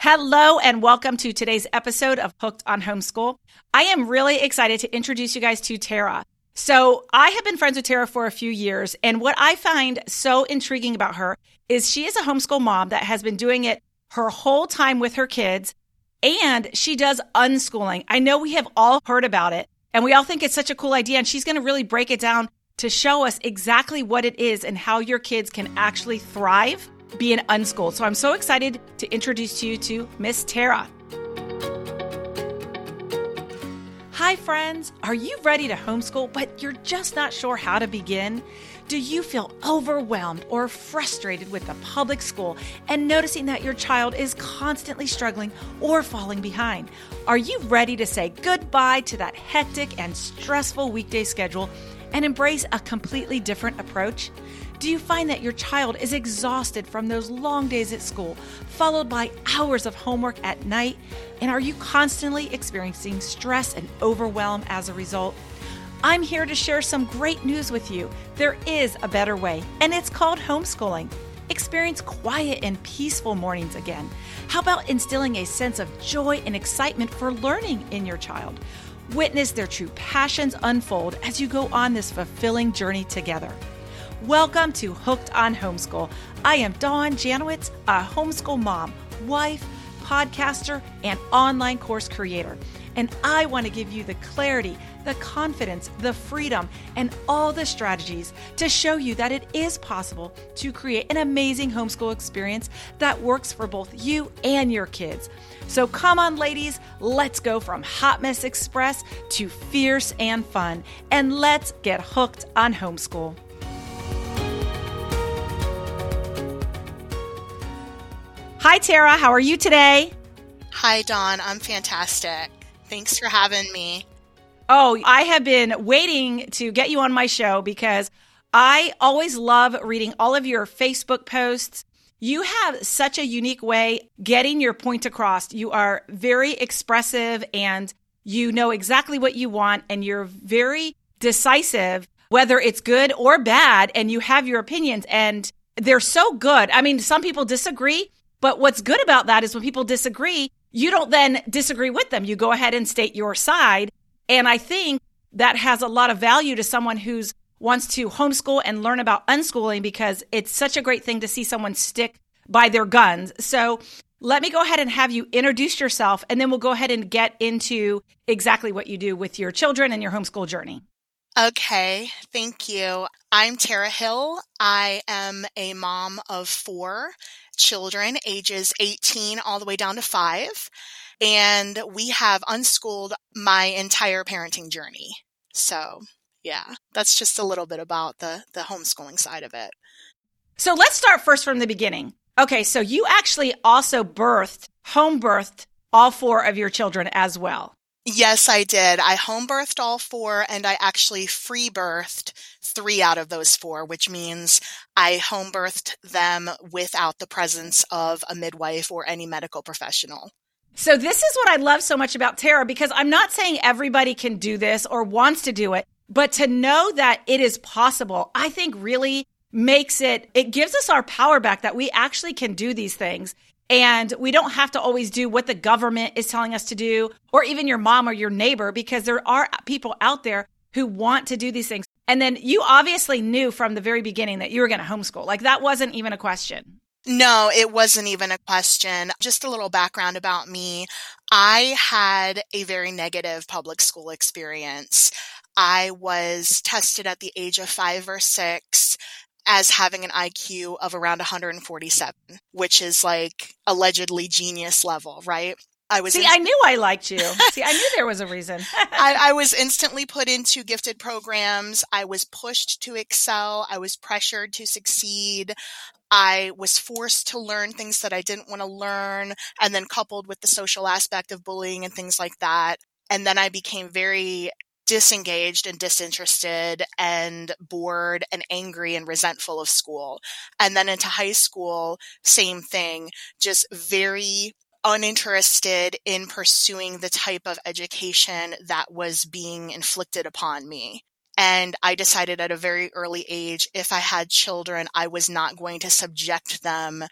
Hello and welcome to today's episode of Hooked on Homeschool. I am really excited to introduce you guys to Tara. So, I have been friends with Tara for a few years, and what I find so intriguing about her is she is a homeschool mom that has been doing it her whole time with her kids, and she does unschooling. I know we have all heard about it, and we all think it's such a cool idea, and she's going to really break it down to show us exactly what it is and how your kids can actually thrive being unschooled. So I'm so excited to introduce you to Miss Tara. Hi, friends. Are you ready to homeschool, but you're just not sure how to begin? Do you feel overwhelmed or frustrated with the public school and noticing that your child is constantly struggling or falling behind? Are you ready to say goodbye to that hectic and stressful weekday schedule and embrace a completely different approach? Do you find that your child is exhausted from those long days at school, followed by hours of homework at night? And are you constantly experiencing stress and overwhelm as a result? I'm here to share some great news with you. There is a better way, and it's called homeschooling. Experience quiet and peaceful mornings again. How about instilling a sense of joy and excitement for learning in your child? Witness their true passions unfold as you go on this fulfilling journey together. Welcome to Hooked on Homeschool. I am Dawn Janowitz, a homeschool mom, wife, podcaster, and online course creator. And I want to give you the clarity, the confidence, the freedom, and all the strategies to show you that it is possible to create an amazing homeschool experience that works for both you and your kids. So come on, ladies, let's go from Hot Mess Express to fierce and fun, and let's get hooked on homeschool. Hi, Tara. How are you today? Hi, Dawn. I'm fantastic. Thanks for having me. Oh, I have been waiting to get you on my show because I always love reading all of your Facebook posts. You have such a unique way getting your point across. You are very expressive and you know exactly what you want and you're very decisive, whether it's good or bad, and you have your opinions and they're so good. I mean, some people disagree, but what's good about that is when people disagree, you don't then disagree with them. You go ahead and state your side. And I think that has a lot of value to someone who's wants to homeschool and learn about unschooling because it's such a great thing to see someone stick by their guns. So let me go ahead and have you introduce yourself and then we'll go ahead and get into exactly what you do with your children and your homeschool journey. Okay, thank you. I'm Tara Hill. I am a mom of four children, ages 18 all the way down to five. And we have unschooled my entire parenting journey. So, yeah, that's just a little bit about the, the homeschooling side of it. So let's start first from the beginning. Okay, so you actually also birthed, home birthed all four of your children as well. Yes, I did. I home birthed all four and I actually free birthed three out of those four, which means I home birthed them without the presence of a midwife or any medical professional. So this is what I love so much about Tara because I'm not saying everybody can do this or wants to do it, but to know that it is possible, I think really makes it, it gives us our power back that we actually can do these things. And we don't have to always do what the government is telling us to do, or even your mom or your neighbor, because there are people out there who want to do these things. And then you obviously knew from the very beginning that you were going to homeschool. Like that wasn't even a question. No, it wasn't even a question. Just a little background about me. I had a very negative public school experience. I was tested at the age of five or six as having an IQ of around 147, which is like allegedly genius level, right? I was see. I knew I liked you. see, I knew there was a reason. I, I, was instantly put into gifted programs. I was pushed to excel. I was pressured to succeed. I was forced to learn things that I didn't want to learn, and then coupled with the social aspect of bullying and things like that. And then I became very disengaged and disinterested and bored and angry and resentful of school. And then into high school, same thing, just very uninterested in pursuing the type of education that was being inflicted upon me. And I decided at a very early age, if I had children, I was not going to subject them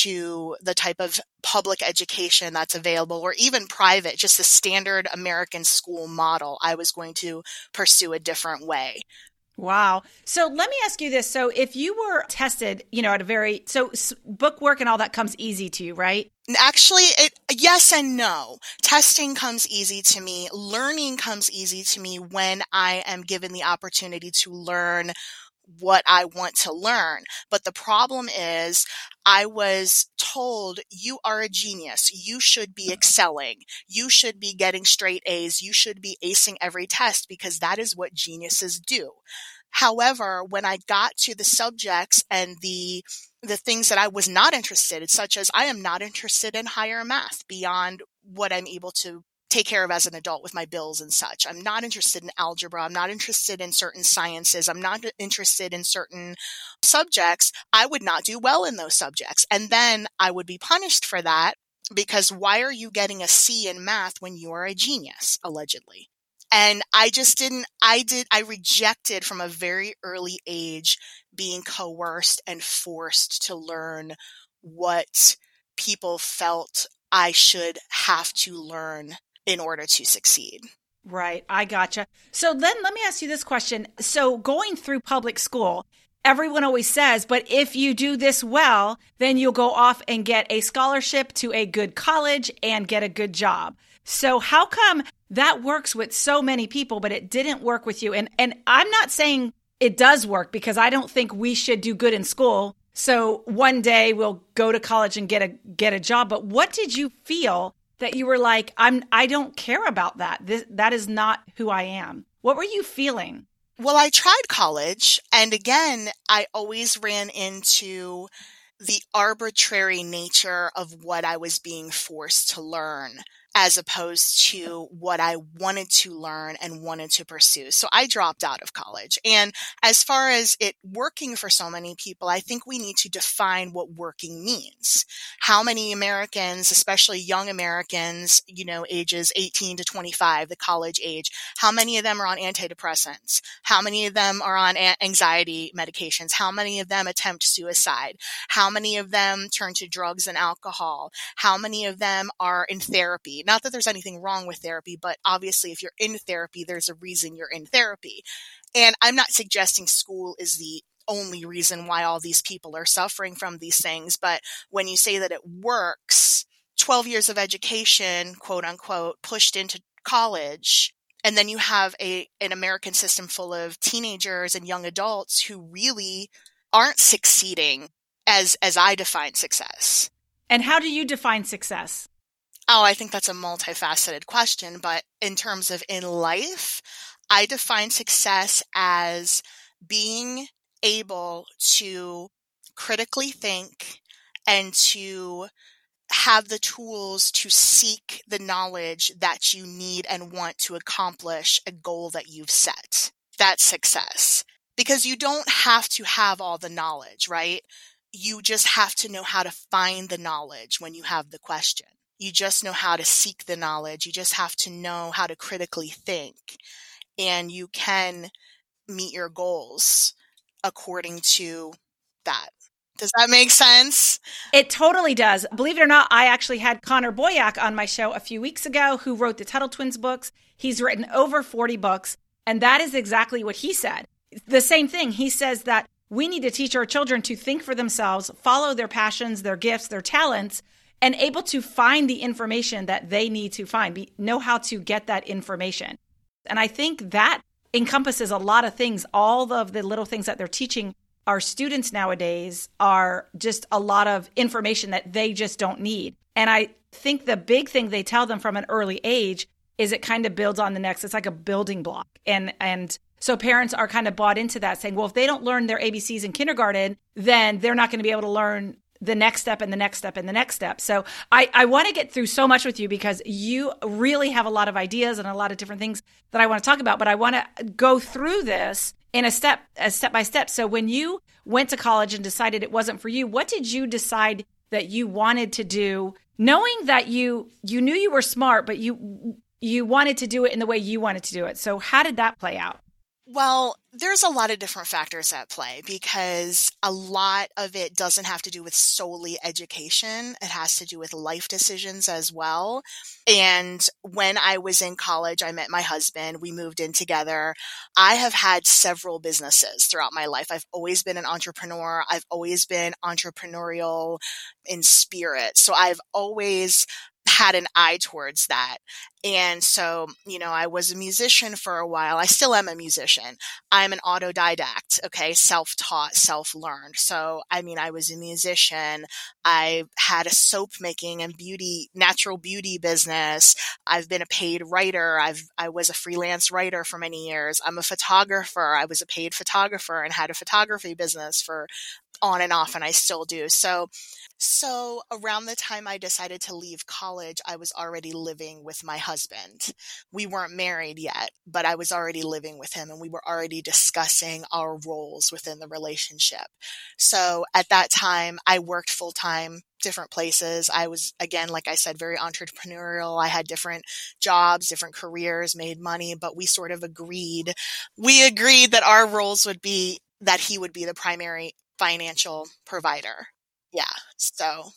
to the type of public education that's available or even private, just the standard American school model. I was going to pursue a different way. Wow. So let me ask you this. So if you were tested, you know, at a very, so book work and all that comes easy to you, right? Actually, it, yes and no. Testing comes easy to me. Learning comes easy to me when I am given the opportunity to learn what I want to learn. But the problem is I was told you are a genius. You should be excelling. You should be getting straight A's. You should be acing every test because that is what geniuses do. However, when I got to the subjects and the the things that I was not interested in, such as I am not interested in higher math beyond what I'm able to take care of as an adult with my bills and such. I'm not interested in algebra. I'm not interested in certain sciences. I'm not interested in certain subjects. I would not do well in those subjects. And then I would be punished for that because why are you getting a C in math when you are a genius, allegedly? And I just didn't, I did, I rejected from a very early age being coerced and forced to learn what people felt I should have to learn in order to succeed. Right. I gotcha. So then let me ask you this question. So going through public school, everyone always says, but if you do this well, then you'll go off and get a scholarship to a good college and get a good job. So how come that works with so many people, but it didn't work with you? And, and I'm not saying it does work because I don't think we should do good in school. So one day we'll go to college and get a, get a job. But what did you feel that you were like, I'm I don't care about that. This, that is not who I am. What were you feeling? Well, I tried college and again, I always ran into the arbitrary nature of what I was being forced to learn as opposed to what I wanted to learn and wanted to pursue. So I dropped out of college. And as far as it working for so many people, I think we need to define what working means. How many Americans, especially young Americans, you know, ages 18 to 25, the college age, how many of them are on antidepressants? How many of them are on anxiety medications? How many of them attempt suicide? How many of them turn to drugs and alcohol? How many of them are in therapy? Not that there's anything wrong with therapy, but obviously if you're in therapy, there's a reason you're in therapy. And I'm not suggesting school is the only reason why all these people are suffering from these things. But when you say that it works, 12 years of education, quote unquote, pushed into college, and then you have a an American system full of teenagers and young adults who really aren't succeeding as as I define success. And how do you define success? Oh, I think that's a multifaceted question, but in terms of in life, I define success as being able to critically think and to have the tools to seek the knowledge that you need and want to accomplish a goal that you've set. That's success. Because you don't have to have all the knowledge, right? You just have to know how to find the knowledge when you have the question. You just know how to seek the knowledge. You just have to know how to critically think. And you can meet your goals according to that. Does that make sense? It totally does. Believe it or not, I actually had Connor Boyack on my show a few weeks ago who wrote the Tuttle Twins books. He's written over 40 books, and that is exactly what he said. The same thing. He says that we need to teach our children to think for themselves, follow their passions, their gifts, their talents, and able to find the information that they need to find, be, know how to get that information. And I think that encompasses a lot of things. All of the little things that they're teaching our students nowadays are just a lot of information that they just don't need. And I think the big thing they tell them from an early age is it kind of builds on the next. It's like a building block. And and so parents are kind of bought into that saying, well, if they don't learn their ABCs in kindergarten, then they're not going to be able to learn the next step and the next step and the next step. So I, I want to get through so much with you because you really have a lot of ideas and a lot of different things that I want to talk about. But I want to go through this in a step, a step by step. So when you went to college and decided it wasn't for you, what did you decide that you wanted to do, knowing that you you knew you were smart, but you you wanted to do it in the way you wanted to do it. So how did that play out? Well, there's a lot of different factors at play because a lot of it doesn't have to do with solely education. It has to do with life decisions as well. And when I was in college, I met my husband. We moved in together. I have had several businesses throughout my life. I've always been an entrepreneur. I've always been entrepreneurial in spirit. So I've always had an eye towards that. And so, you know, I was a musician for a while. I still am a musician. I'm an autodidact, okay, self taught, self learned. So, I mean, I was a musician. I had a soap making and beauty, natural beauty business. I've been a paid writer. I've, I was a freelance writer for many years. I'm a photographer. I was a paid photographer and had a photography business for on and off, and I still do. So, so around the time I decided to leave college, I was already living with my husband. We weren't married yet, but I was already living with him and we were already discussing our roles within the relationship. So at that time, I worked full time different places. I was, again, like I said, very entrepreneurial. I had different jobs, different careers, made money, but we sort of agreed. We agreed that our roles would be that he would be the primary financial provider yeah. So,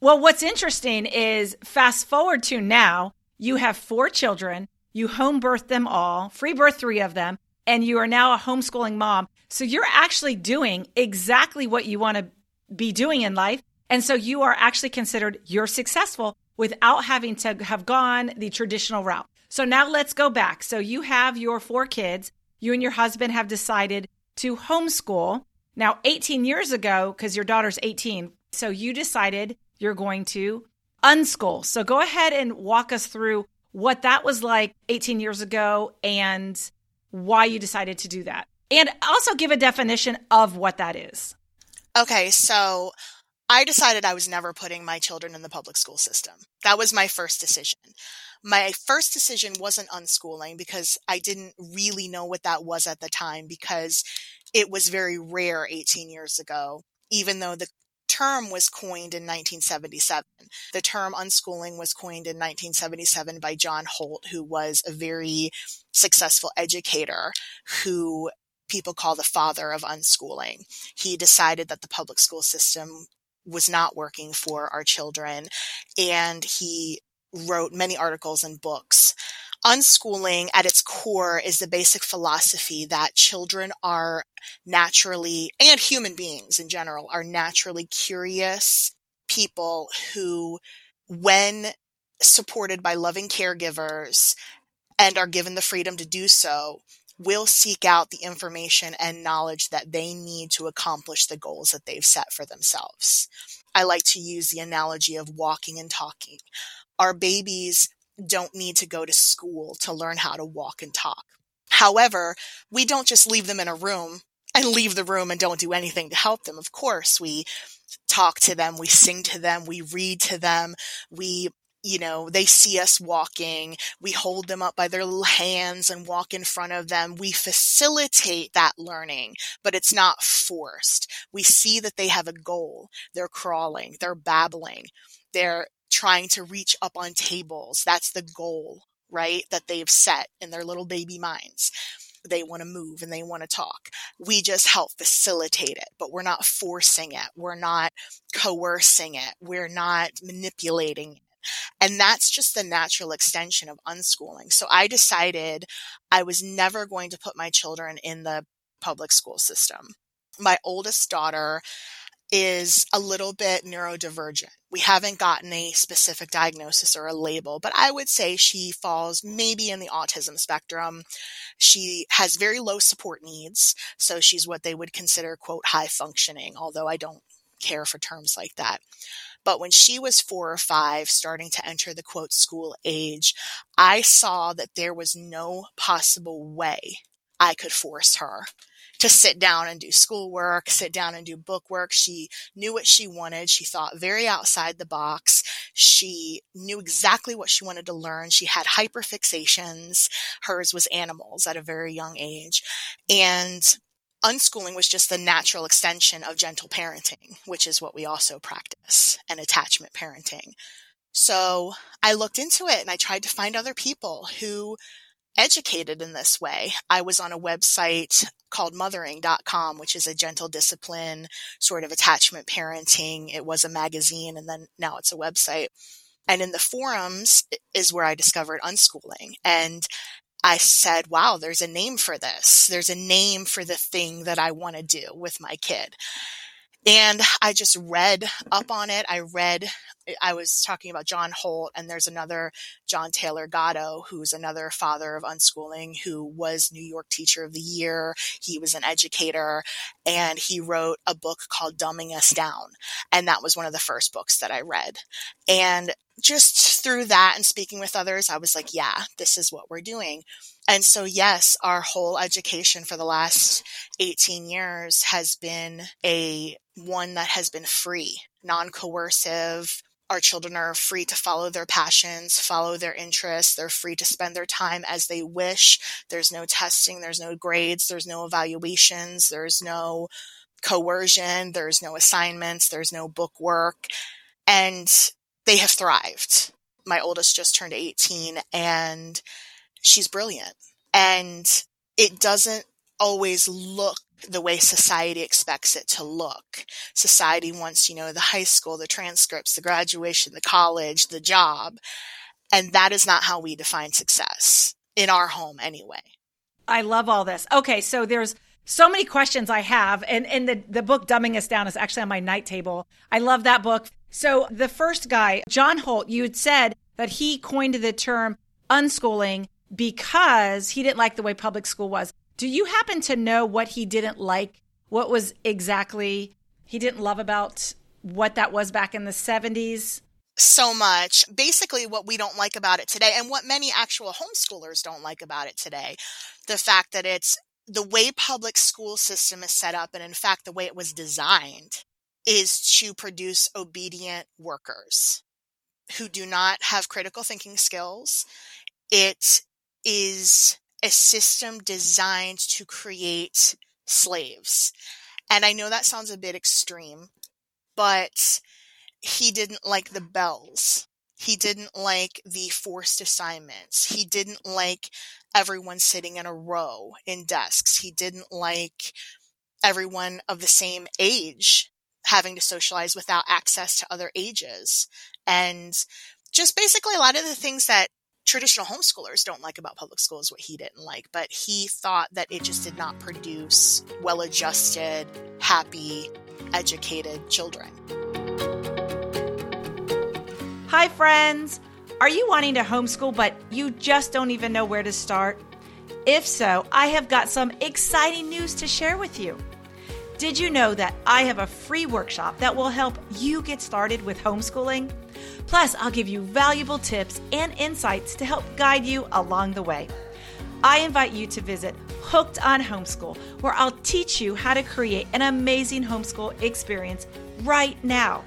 well, what's interesting is fast forward to now, you have four children, you home birthed them all, free birth three of them, and you are now a homeschooling mom. So you're actually doing exactly what you want to be doing in life. And so you are actually considered you're successful without having to have gone the traditional route. So now let's go back. So you have your four kids. You and your husband have decided to homeschool. Now, 18 years ago, because your daughter's 18, so you decided you're going to unschool. So go ahead and walk us through what that was like 18 years ago and why you decided to do that. And also give a definition of what that is. Okay, so I decided I was never putting my children in the public school system. That was my first decision. My first decision wasn't unschooling because I didn't really know what that was at the time because it was very rare 18 years ago, even though the term was coined in 1977. The term unschooling was coined in 1977 by John Holt, who was a very successful educator who people call the father of unschooling. He decided that the public school system was not working for our children and he wrote many articles and books unschooling at its core is the basic philosophy that children are naturally, and human beings in general, are naturally curious people who, when supported by loving caregivers and are given the freedom to do so, will seek out the information and knowledge that they need to accomplish the goals that they've set for themselves. I like to use the analogy of walking and talking. Our babies don't need to go to school to learn how to walk and talk. However, we don't just leave them in a room and leave the room and don't do anything to help them. Of course, we talk to them, we sing to them, we read to them, we you know, they see us walking, we hold them up by their little hands and walk in front of them. We facilitate that learning, but it's not forced. We see that they have a goal. They're crawling, they're babbling, they're trying to reach up on tables. That's the goal, right? That they've set in their little baby minds. They want to move and they want to talk. We just help facilitate it, but we're not forcing it. We're not coercing it. We're not manipulating it. And that's just the natural extension of unschooling. So I decided I was never going to put my children in the public school system. My oldest daughter is a little bit neurodivergent. We haven't gotten a specific diagnosis or a label, but I would say she falls maybe in the autism spectrum. She has very low support needs. So she's what they would consider, quote, high functioning, although I don't care for terms like that. But when she was four or five, starting to enter the quote school age, I saw that there was no possible way I could force her to sit down and do schoolwork, sit down and do book work. She knew what she wanted. She thought very outside the box. She knew exactly what she wanted to learn. She had hyperfixations. Hers was animals at a very young age. And unschooling was just the natural extension of gentle parenting, which is what we also practice, and attachment parenting. So I looked into it and I tried to find other people who educated in this way. I was on a website called mothering.com, which is a gentle discipline sort of attachment parenting. It was a magazine and then now it's a website. And in the forums is where I discovered unschooling. And I said, wow, there's a name for this. There's a name for the thing that I want to do with my kid. And I just read up on it. I read, I was talking about John Holt, and there's another John Taylor Gatto, who's another father of unschooling, who was New York Teacher of the Year. He was an educator, and he wrote a book called Dumbing Us Down. And that was one of the first books that I read. And just through that and speaking with others, I was like, yeah, this is what we're doing. And so, yes, our whole education for the last 18 years has been a one that has been free, non coercive. Our children are free to follow their passions, follow their interests. They're free to spend their time as they wish. There's no testing, there's no grades, there's no evaluations, there's no coercion, there's no assignments, there's no book work. And they have thrived. My oldest just turned 18 and she's brilliant. And it doesn't always look the way society expects it to look. Society wants, you know, the high school, the transcripts, the graduation, the college, the job. And that is not how we define success in our home anyway. I love all this. Okay, so there's so many questions I have, and, and the, the book Dumbing Us Down is actually on my night table. I love that book. So the first guy, John Holt, you had said that he coined the term unschooling because he didn't like the way public school was. Do you happen to know what he didn't like? What was exactly he didn't love about what that was back in the 70s? So much. Basically, what we don't like about it today, and what many actual homeschoolers don't like about it today, the fact that it's the way public school system is set up, and in fact, the way it was designed, is to produce obedient workers who do not have critical thinking skills. It is a system designed to create slaves. And I know that sounds a bit extreme, but he didn't like the bells. He didn't like the forced assignments. He didn't like everyone sitting in a row in desks. He didn't like everyone of the same age having to socialize without access to other ages. And just basically a lot of the things that traditional homeschoolers don't like about public school is what he didn't like, but he thought that it just did not produce well adjusted, happy, educated children. Hi, friends. Are you wanting to homeschool, but you just don't even know where to start? If so, I have got some exciting news to share with you. Did you know that I have a free workshop that will help you get started with homeschooling? Plus, I'll give you valuable tips and insights to help guide you along the way. I invite you to visit Hooked on Homeschool, where I'll teach you how to create an amazing homeschool experience right now.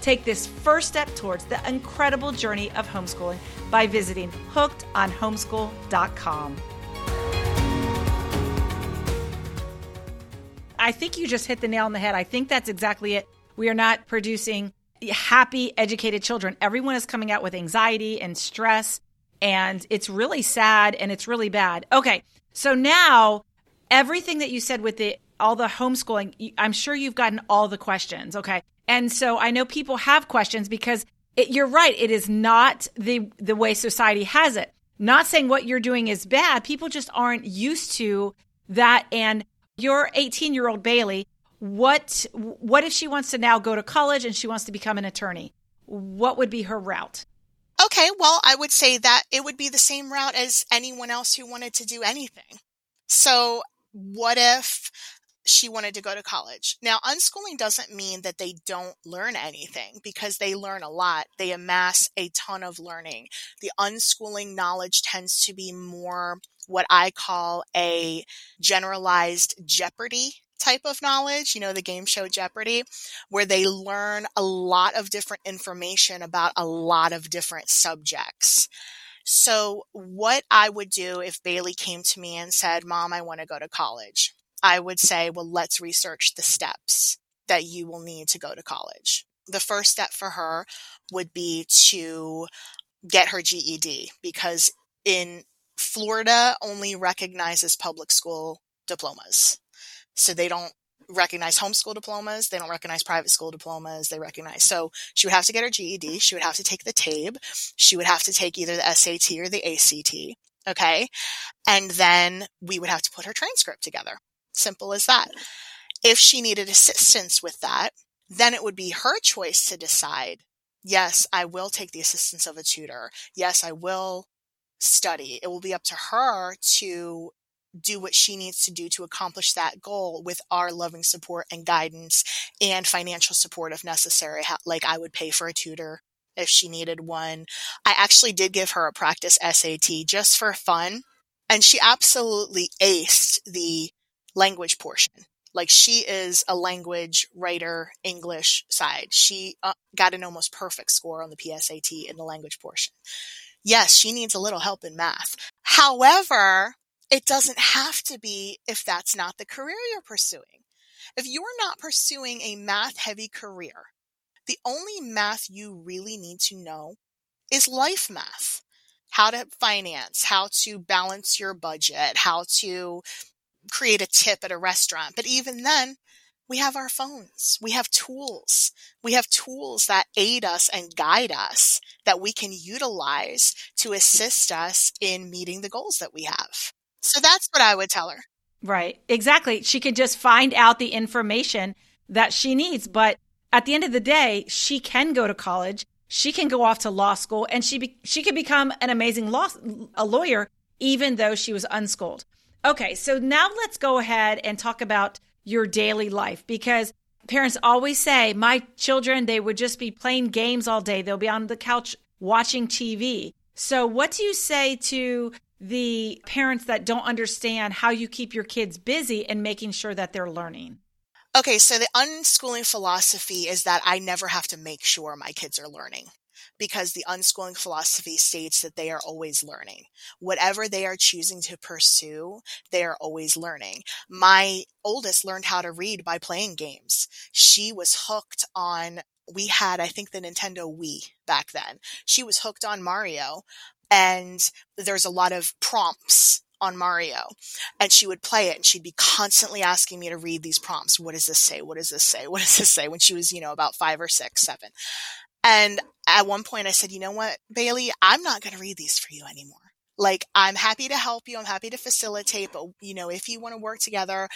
Take this first step towards the incredible journey of homeschooling by visiting hookedonhomeschool.com. I think you just hit the nail on the head. I think that's exactly it. We are not producing happy, educated children. Everyone is coming out with anxiety and stress, and it's really sad and it's really bad. Okay, so now everything that you said with the all the homeschooling, I'm sure you've gotten all the questions. Okay, and so I know people have questions because it, you're right. It is not the the way society has it. Not saying what you're doing is bad. People just aren't used to that, and your 18 year old Bailey, what what if she wants to now go to college and she wants to become an attorney? What would be her route? Okay, well, I would say that it would be the same route as anyone else who wanted to do anything. So, what if she wanted to go to college. Now, unschooling doesn't mean that they don't learn anything because they learn a lot. They amass a ton of learning. The unschooling knowledge tends to be more what I call a generalized Jeopardy type of knowledge, you know, the game show Jeopardy, where they learn a lot of different information about a lot of different subjects. So, what I would do if Bailey came to me and said, Mom, I want to go to college, I would say, well, let's research the steps that you will need to go to college. The first step for her would be to get her GED because in Florida only recognizes public school diplomas. So they don't recognize homeschool diplomas. They don't recognize private school diplomas. They recognize. So she would have to get her GED. She would have to take the TABE. She would have to take either the SAT or the ACT. Okay. And then we would have to put her transcript together. Simple as that. If she needed assistance with that, then it would be her choice to decide, yes, I will take the assistance of a tutor. Yes, I will study. It will be up to her to do what she needs to do to accomplish that goal with our loving support and guidance and financial support if necessary. Like I would pay for a tutor if she needed one. I actually did give her a practice SAT just for fun. And she absolutely aced the language portion. Like she is a language writer, English side. She uh, got an almost perfect score on the PSAT in the language portion. Yes, she needs a little help in math. However, it doesn't have to be if that's not the career you're pursuing. If you're not pursuing a math heavy career, the only math you really need to know is life math. How to finance, how to balance your budget, how to create a tip at a restaurant. But even then, we have our phones. We have tools. We have tools that aid us and guide us that we can utilize to assist us in meeting the goals that we have. So that's what I would tell her. Right. Exactly. She could just find out the information that she needs. But at the end of the day, she can go to college. She can go off to law school and she be- she could become an amazing law a lawyer even though she was unschooled. Okay, so now let's go ahead and talk about your daily life because parents always say, My children, they would just be playing games all day. They'll be on the couch watching TV. So, what do you say to the parents that don't understand how you keep your kids busy and making sure that they're learning? Okay, so the unschooling philosophy is that I never have to make sure my kids are learning because the unschooling philosophy states that they are always learning. Whatever they are choosing to pursue, they are always learning. My oldest learned how to read by playing games. She was hooked on we had, I think, the Nintendo Wii back then. She was hooked on Mario and there's a lot of prompts on Mario and she would play it and she'd be constantly asking me to read these prompts. What does this say? What does this say? What does this say? When she was, you know, about five or six, seven. And at one point I said, you know what, Bailey, I'm not going to read these for you anymore. Like, I'm happy to help you. I'm happy to facilitate, but you know, if you want to work together,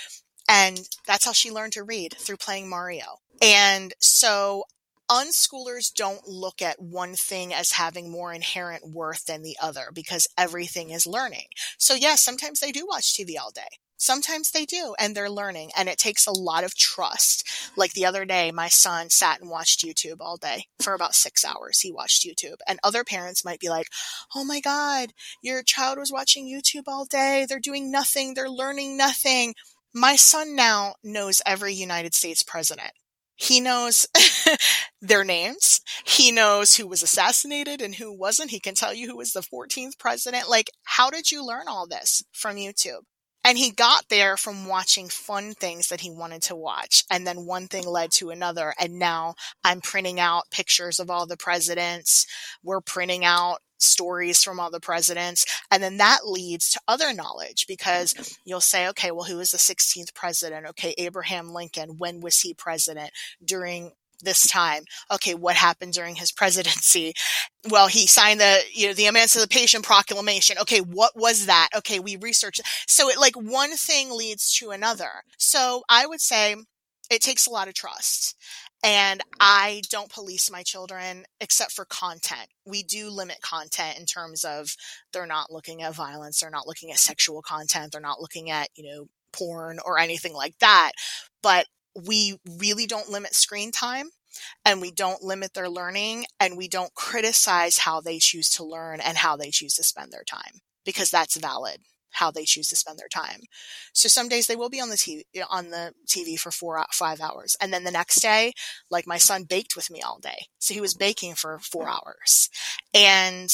and that's how she learned to read through playing Mario. And so unschoolers don't look at one thing as having more inherent worth than the other because everything is learning. So yes, sometimes they do watch TV all day. Sometimes they do and they're learning and it takes a lot of trust. Like the other day, my son sat and watched YouTube all day for about six hours. He watched YouTube and other parents might be like, Oh my God, your child was watching YouTube all day. They're doing nothing. They're learning nothing. My son now knows every United States president. He knows their names. He knows who was assassinated and who wasn't. He can tell you who was the 14th president. Like, how did you learn all this from YouTube? And he got there from watching fun things that he wanted to watch. And then one thing led to another. And now I'm printing out pictures of all the presidents. We're printing out stories from all the presidents. And then that leads to other knowledge because you'll say, okay, well, who was the 16th president? Okay, Abraham Lincoln. When was he president? During this time. Okay, what happened during his presidency? Well, he signed the, you know, the Emancipation Proclamation. Okay, what was that? Okay, we researched. So it like one thing leads to another. So I would say it takes a lot of trust. And I don't police my children except for content. We do limit content in terms of they're not looking at violence, they're not looking at sexual content, they're not looking at, you know, porn or anything like that. But we really don't limit screen time and we don't limit their learning and we don't criticize how they choose to learn and how they choose to spend their time because that's valid how they choose to spend their time. So some days they will be on the TV, on the TV for four, uh, five hours. And then the next day, like my son baked with me all day. So he was baking for four hours and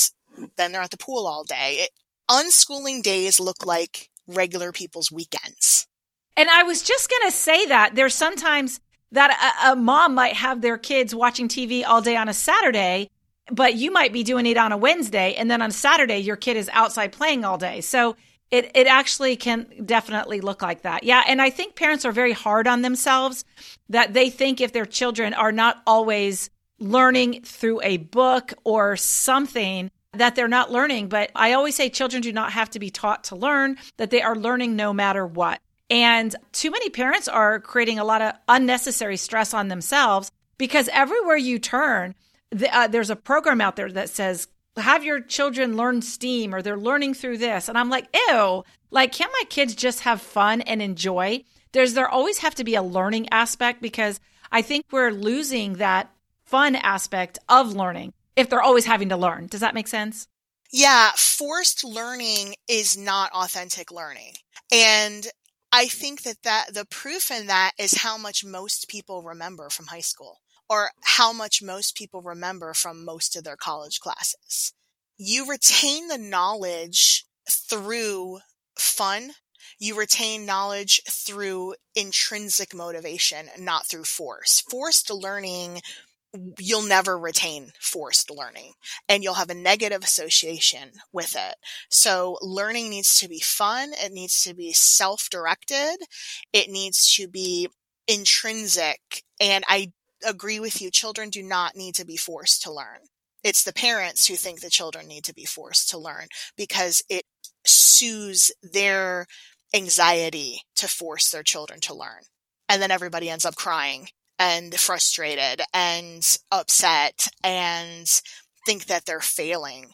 then they're at the pool all day. It, unschooling days look like regular people's weekends. And I was just going to say that there's sometimes that a, a, mom might have their kids watching TV all day on a Saturday but you might be doing it on a Wednesday and then on Saturday your kid is outside playing all day. So it it actually can definitely look like that. Yeah, and I think parents are very hard on themselves that they think if their children are not always learning through a book or something that they're not learning, but I always say children do not have to be taught to learn, that they are learning no matter what. And too many parents are creating a lot of unnecessary stress on themselves because everywhere you turn, the, uh, there's a program out there that says have your children learn STEAM or they're learning through this. And I'm like, ew, like, can't my kids just have fun and enjoy? There's there always have to be a learning aspect because I think we're losing that fun aspect of learning if they're always having to learn. Does that make sense? Yeah, forced learning is not authentic learning. And I think that, that the proof in that is how much most people remember from high school or how much most people remember from most of their college classes. You retain the knowledge through fun. You retain knowledge through intrinsic motivation, not through force. Forced learning you'll never retain forced learning and you'll have a negative association with it. So learning needs to be fun. It needs to be self-directed. It needs to be intrinsic. And I agree with you. Children do not need to be forced to learn. It's the parents who think the children need to be forced to learn because it soothes their anxiety to force their children to learn. And then everybody ends up crying and frustrated and upset and think that they're failing.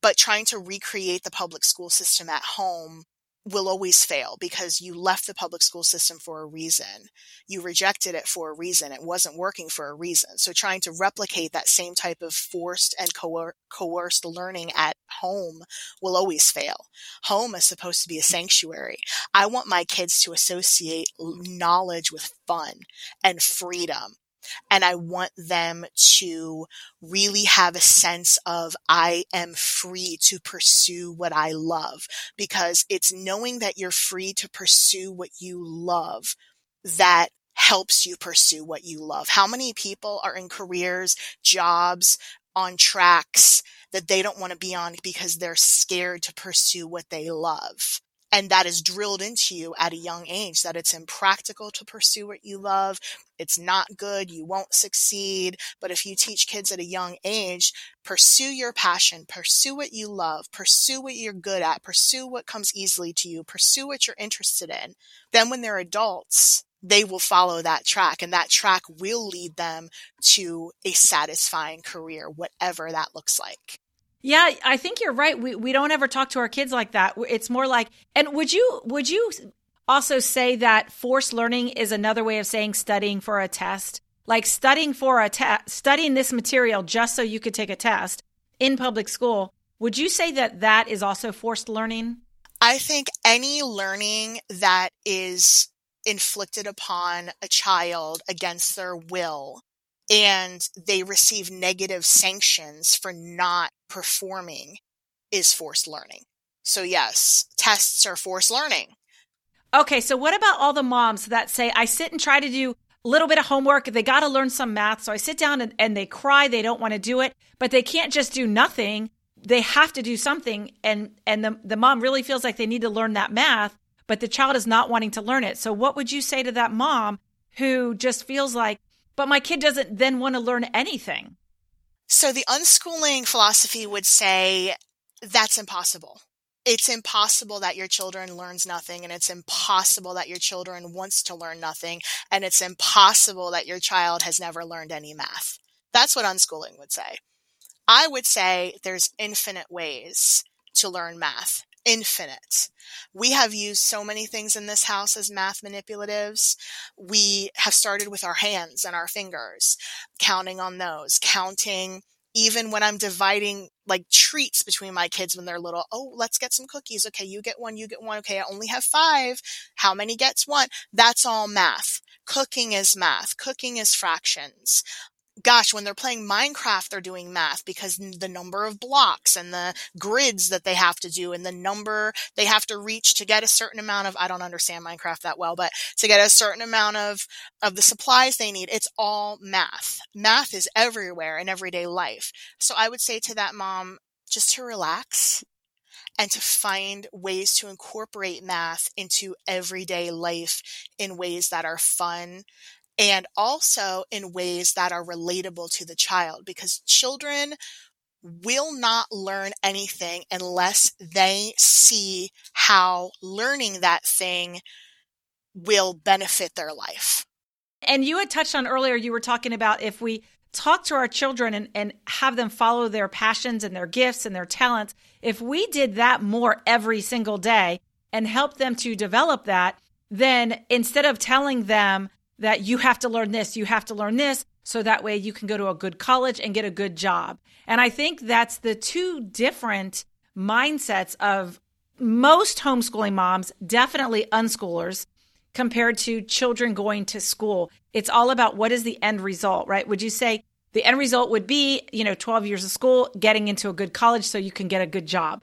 But trying to recreate the public school system at home will always fail because you left the public school system for a reason. You rejected it for a reason. It wasn't working for a reason. So trying to replicate that same type of forced and coer- coerced learning at home will always fail. Home is supposed to be a sanctuary. I want my kids to associate knowledge with fun and freedom and I want them to really have a sense of I am free to pursue what I love because it's knowing that you're free to pursue what you love that helps you pursue what you love. How many people are in careers, jobs, on tracks that they don't want to be on because they're scared to pursue what they love? And that is drilled into you at a young age that it's impractical to pursue what you love. It's not good. You won't succeed. But if you teach kids at a young age, pursue your passion, pursue what you love, pursue what you're good at, pursue what comes easily to you, pursue what you're interested in. Then when they're adults, they will follow that track and that track will lead them to a satisfying career, whatever that looks like. Yeah, I think you're right. We we don't ever talk to our kids like that. It's more like and would you would you also say that forced learning is another way of saying studying for a test? Like studying for a test, studying this material just so you could take a test in public school. Would you say that that is also forced learning? I think any learning that is inflicted upon a child against their will and they receive negative sanctions for not performing is forced learning. So yes, tests are forced learning. Okay, so what about all the moms that say, I sit and try to do a little bit of homework, they got to learn some math. So I sit down and, and they cry, they don't want to do it, but they can't just do nothing. They have to do something. And, and the, the mom really feels like they need to learn that math, but the child is not wanting to learn it. So what would you say to that mom who just feels like, but my kid doesn't then want to learn anything. So the unschooling philosophy would say that's impossible. It's impossible that your children learns nothing and it's impossible that your children wants to learn nothing and it's impossible that your child has never learned any math. That's what unschooling would say. I would say there's infinite ways to learn math infinite. We have used so many things in this house as math manipulatives. We have started with our hands and our fingers, counting on those, counting even when I'm dividing like treats between my kids when they're little. Oh, let's get some cookies. Okay, you get one, you get one. Okay, I only have five. How many gets one? That's all math. Cooking is math. Cooking is fractions gosh, when they're playing Minecraft, they're doing math because the number of blocks and the grids that they have to do and the number they have to reach to get a certain amount of, I don't understand Minecraft that well, but to get a certain amount of, of the supplies they need, it's all math. Math is everywhere in everyday life. So I would say to that mom, just to relax and to find ways to incorporate math into everyday life in ways that are fun and also in ways that are relatable to the child because children will not learn anything unless they see how learning that thing will benefit their life. And you had touched on earlier, you were talking about if we talk to our children and, and have them follow their passions and their gifts and their talents, if we did that more every single day and help them to develop that, then instead of telling them, that you have to learn this, you have to learn this, so that way you can go to a good college and get a good job. And I think that's the two different mindsets of most homeschooling moms, definitely unschoolers, compared to children going to school. It's all about what is the end result, right? Would you say the end result would be, you know, 12 years of school, getting into a good college so you can get a good job?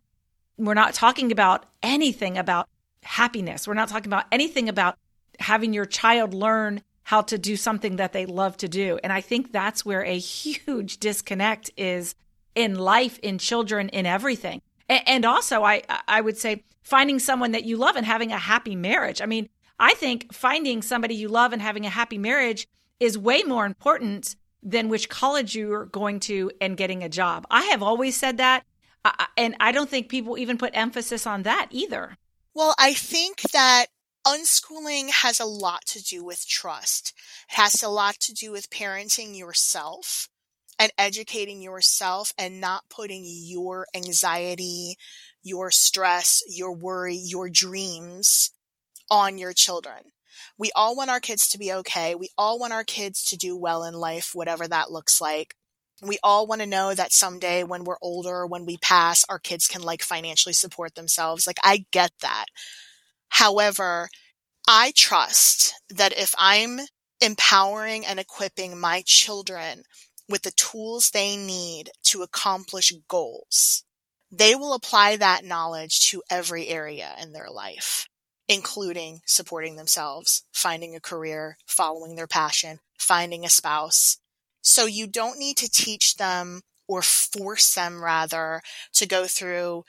We're not talking about anything about happiness. We're not talking about anything about having your child learn how to do something that they love to do. And I think that's where a huge disconnect is in life, in children, in everything. And also, I, I would say finding someone that you love and having a happy marriage. I mean, I think finding somebody you love and having a happy marriage is way more important than which college you're going to and getting a job. I have always said that. And I don't think people even put emphasis on that either. Well, I think that unschooling has a lot to do with trust. It has a lot to do with parenting yourself and educating yourself and not putting your anxiety, your stress, your worry, your dreams on your children. We all want our kids to be okay. We all want our kids to do well in life, whatever that looks like. We all want to know that someday when we're older, when we pass, our kids can like financially support themselves. Like I get that. However, I trust that if I'm empowering and equipping my children with the tools they need to accomplish goals, they will apply that knowledge to every area in their life, including supporting themselves, finding a career, following their passion, finding a spouse. So you don't need to teach them or force them rather to go through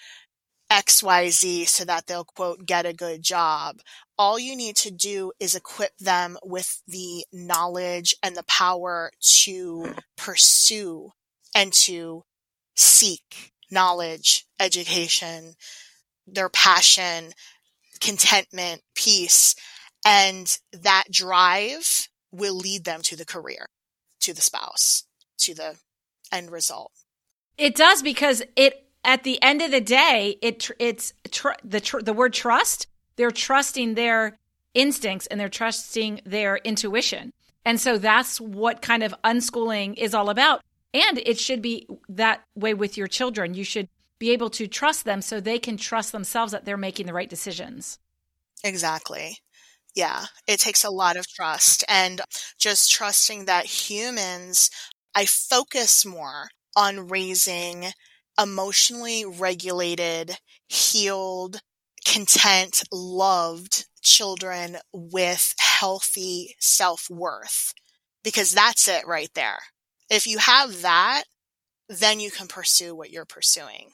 XYZ so that they'll quote, get a good job. All you need to do is equip them with the knowledge and the power to pursue and to seek knowledge, education, their passion, contentment, peace, and that drive will lead them to the career, to the spouse, to the end result. It does because it at the end of the day, it it's tr- the tr- the word trust. They're trusting their instincts and they're trusting their intuition, and so that's what kind of unschooling is all about. And it should be that way with your children. You should be able to trust them so they can trust themselves that they're making the right decisions. Exactly. Yeah, it takes a lot of trust and just trusting that humans, I focus more on raising emotionally regulated, healed, content, loved children with healthy self worth. Because that's it right there. If you have that, then you can pursue what you're pursuing.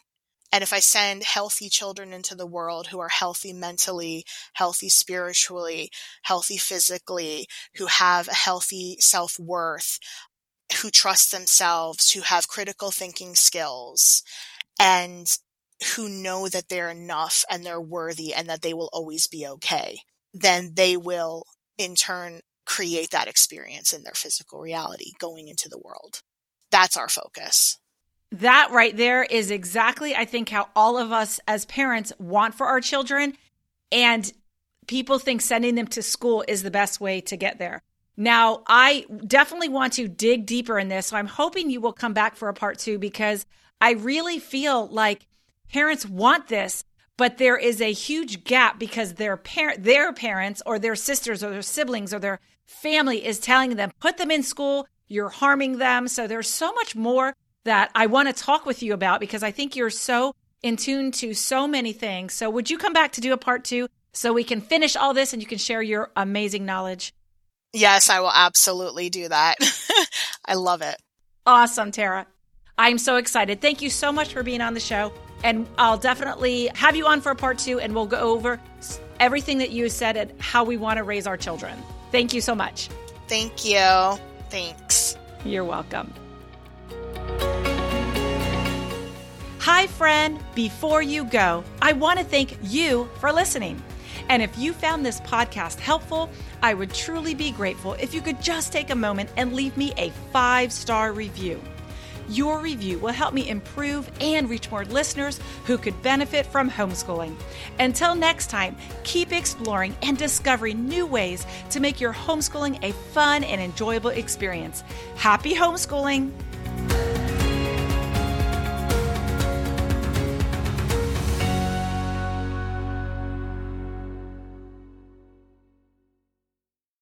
And if I send healthy children into the world who are healthy mentally, healthy spiritually, healthy physically, who have a healthy self worth, who trust themselves, who have critical thinking skills, and who know that they're enough and they're worthy and that they will always be okay, then they will in turn create that experience in their physical reality going into the world. That's our focus. That right there is exactly, I think, how all of us as parents want for our children. And people think sending them to school is the best way to get there. Now, I definitely want to dig deeper in this. So I'm hoping you will come back for a part two because I really feel like parents want this, but there is a huge gap because their parent, their parents or their sisters or their siblings or their family is telling them, put them in school, you're harming them. So there's so much more that I want to talk with you about because I think you're so in tune to so many things. So would you come back to do a part two so we can finish all this and you can share your amazing knowledge? Yes, I will absolutely do that. I love it. Awesome, Tara. I'm so excited. Thank you so much for being on the show. And I'll definitely have you on for a part two and we'll go over everything that you said and how we want to raise our children. Thank you so much. Thank you. Thanks. You're welcome. Hi, friend. Before you go, I want to thank you for listening. And if you found this podcast helpful, I would truly be grateful if you could just take a moment and leave me a five star review. Your review will help me improve and reach more listeners who could benefit from homeschooling. Until next time, keep exploring and discovering new ways to make your homeschooling a fun and enjoyable experience. Happy homeschooling!